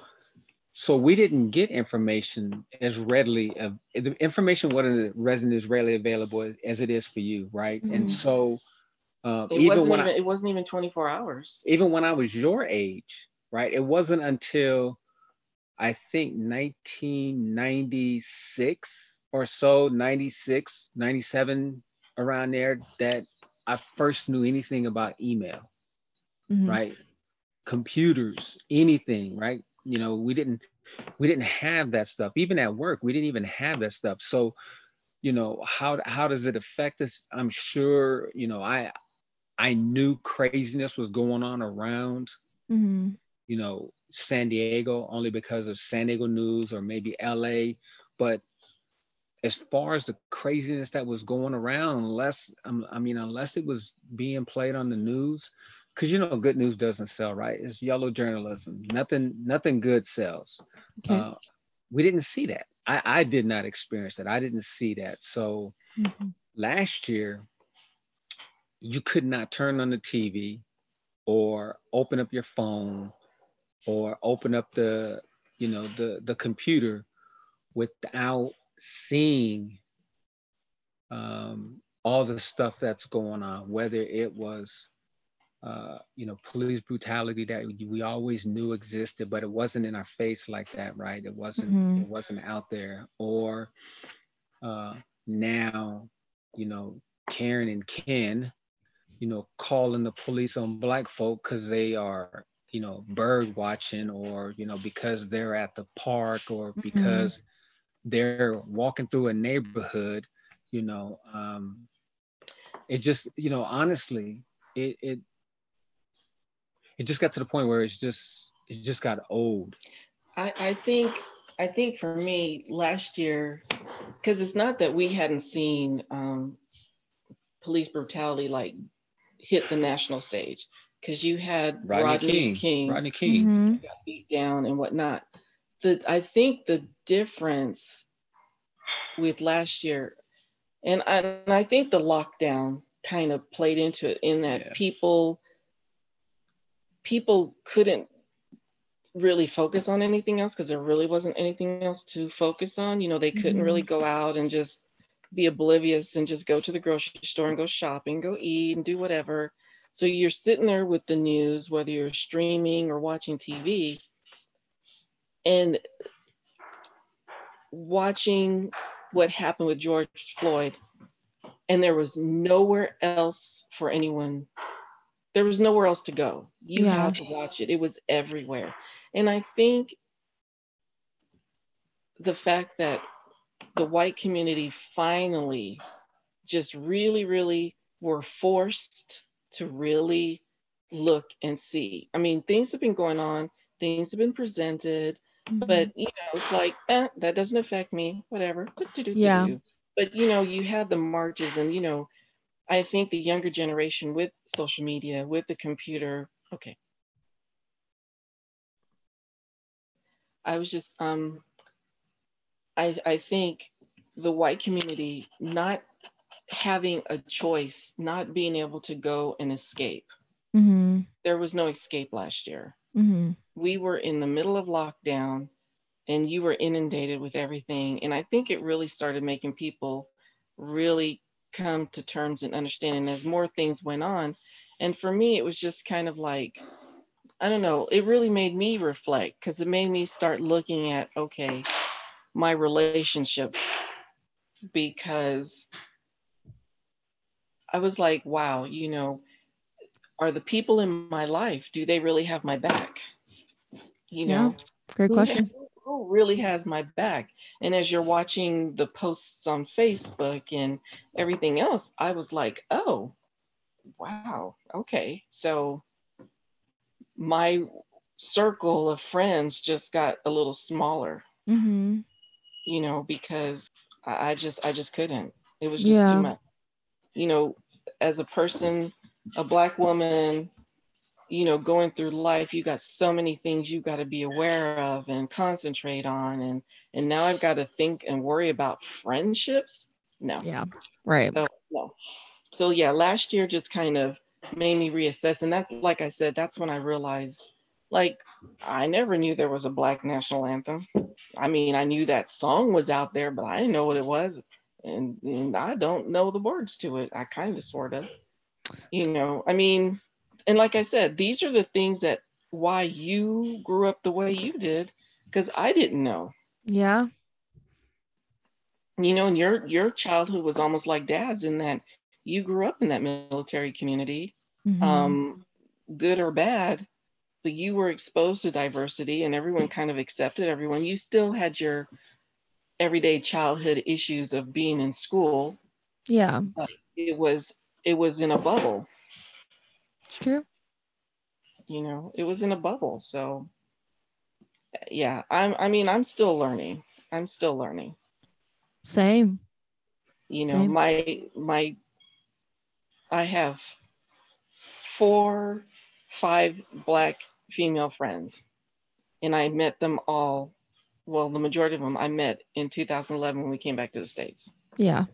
so we didn't get information as readily. Of, the information wasn't resident as readily available as it is for you, right? And Mhm. so um, it even wasn't when even I, it wasn't even 24 hours. even when I was your age, right? It wasn't until I think 1996 or so, 96, 97, around there, that I first knew anything about email, Mhm. right? Computers, anything, right? You know, we didn't we didn't have that stuff. Even at work, we didn't even have that stuff. So, you know, how how does it affect us? I'm sure, you know, I I knew craziness was going on around Mhm. you know, San Diego only because of San Diego news or maybe LA. But as far as the craziness that was going around, unless um, I mean, unless it was being played on the news, because you know, good news doesn't sell, right? It's yellow journalism. Nothing, nothing good sells. Okay. Uh, we didn't see that. I, I did not experience that. I didn't see that. So Mhm. last year, you could not turn on the TV or open up your phone or open up the you know the the computer without seeing um, all the stuff that's going on whether it was uh, you know police brutality that we always knew existed but it wasn't in our face like that right it wasn't Mhm. it wasn't out there or uh, now you know karen and ken you know calling the police on black folk because they are you know bird watching or you know because they're at the park or Mhm. because they're walking through a neighborhood you know um it just you know honestly it it it just got to the point where it's just it just got old I, I think I think for me last year, because it's not that we hadn't seen um, police brutality like hit the national stage, because you had rodney, Rodney, king, King, rodney king Mhm. got beat down and whatnot. The I think the difference with last year, and I, and I think the lockdown kind of played into it in that Yeah. people people couldn't really focus on anything else because there really wasn't anything else to focus on. You know, they couldn't really mm-hmm. go out and just be oblivious and just go to the grocery store and go shopping, go eat and do whatever. So you're sitting there with the news, whether you're streaming or watching TV, and watching what happened with George Floyd. And there was nowhere else for anyone there was nowhere else to go. You Yeah. had to watch it. It was everywhere. And I think the fact that the white community finally just really, really were forced to really look and see. I mean, things have been going on, things have been presented, Mhm. but you know, it's like, eh, that doesn't affect me, whatever. Yeah. But you know, you had the marches, and you know, I think the younger generation with social media, with the computer, okay. I was just um I I think the white community not having a choice, not being able to go and escape. Mhm. There was no escape last year Mhm. we were in the middle of lockdown and you were inundated with everything. And I think it really started making people really come to terms and understanding as more things went on. And for me, it was just kind of like, I don't know, it really made me reflect because it made me start looking at, okay, my relationship because I was like, wow, you know, are the people in my life, do they really have my back? You Yeah. know, Great who, question. who really has my back? And as you're watching the posts on Facebook and everything else, I was like, oh, wow, okay. So my circle of friends just got a little smaller, Mhm. you know, because I, I just I just couldn't. It was just Yeah. too much. You know, as a person, a black woman, you know, going through life, you got so many things you got to be aware of and concentrate on. And and now I've got to think and worry about friendships. No, Yeah. Right. no, no. So yeah, last year just kind of made me reassess. And that, like I said, that's when I realized like I never knew there was a black national anthem. I mean, I knew that song was out there, but I didn't know what it was. And, and I don't know the words to it. I kind of sort of, you know, I mean, and like I said, these are the things that why you grew up the way you did, because I didn't know. Yeah. You know, and your your childhood was almost like dad's in that you grew up in that military community, Mhm. um, good or bad, but you were exposed to diversity and everyone kind of accepted everyone. You still had your everyday childhood issues of being in school. yeah. It was it was in a bubble, It's true. you know, it was in a bubble. So yeah, I'm I mean, I'm still learning. I'm still learning. Same. you know Same. my my i have four five black female friends and i met them all well the majority of them i met in 2011 when we came back to the states Yeah.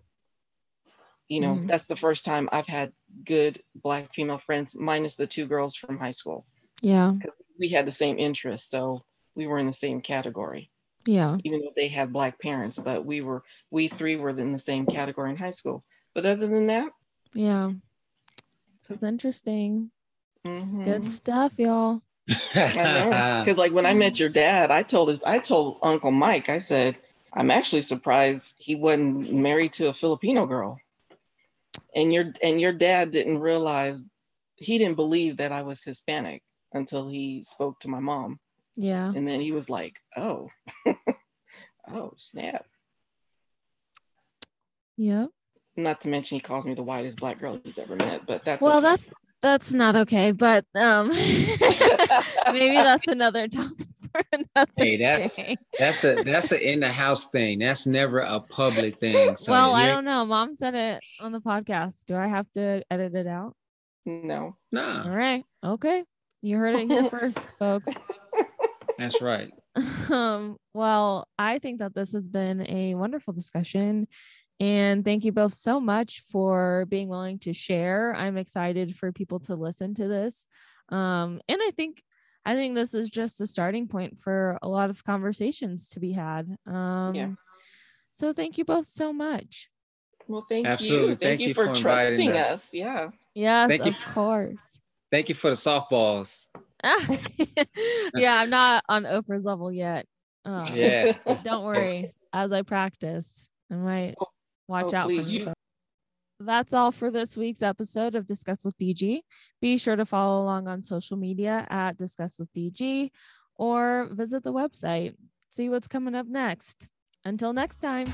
You know Mhm. that's the first time i've had good black female friends minus the two girls from high school Yeah. because we had the same interests so we were in the same category Yeah. even though they had black parents but we were we three were in the same category in high school but other than that Yeah. This is interesting. This is Good stuff, y'all. Because like when I met your dad, I told his I told Uncle Mike, I said, I'm actually surprised he wasn't married to a Filipino girl. And your and your dad didn't realize he didn't believe that I was Hispanic until he spoke to my mom. Yeah. And then he was like, Oh, oh, snap. Yeah. Not to mention he calls me the whitest black girl he's ever met, but that's Well, okay. that's that's not okay, but um maybe that's another topic Hey, that's- day. That's a that's a in the house thing. That's never a public thing. So well, I don't know. Mom said it on the podcast. Do I have to edit it out? no. Nah, All right. Okay. You heard it here first, folks. that's right. um, well, I think that this has been a wonderful discussion. And thank you both so much for being willing to share. I'm excited for people to listen to this. Um, and I think I think this is just a starting point for a lot of conversations to be had. Um, so thank you both so much. Well, thank Absolutely. you. Thank, Thank you, you for, for trusting us. us. Yeah. Yes, Thank you. of course. Thank you for the softballs. yeah, I'm not on Oprah's level yet. Uh, Yeah. Don't worry. As I practice, I might Oh, watch oh, out please, for you- folks. That's all for this week's episode of Discuss with DG. Be sure to follow along on social media at Discuss with DG or visit the website. See what's coming up next. Until next time.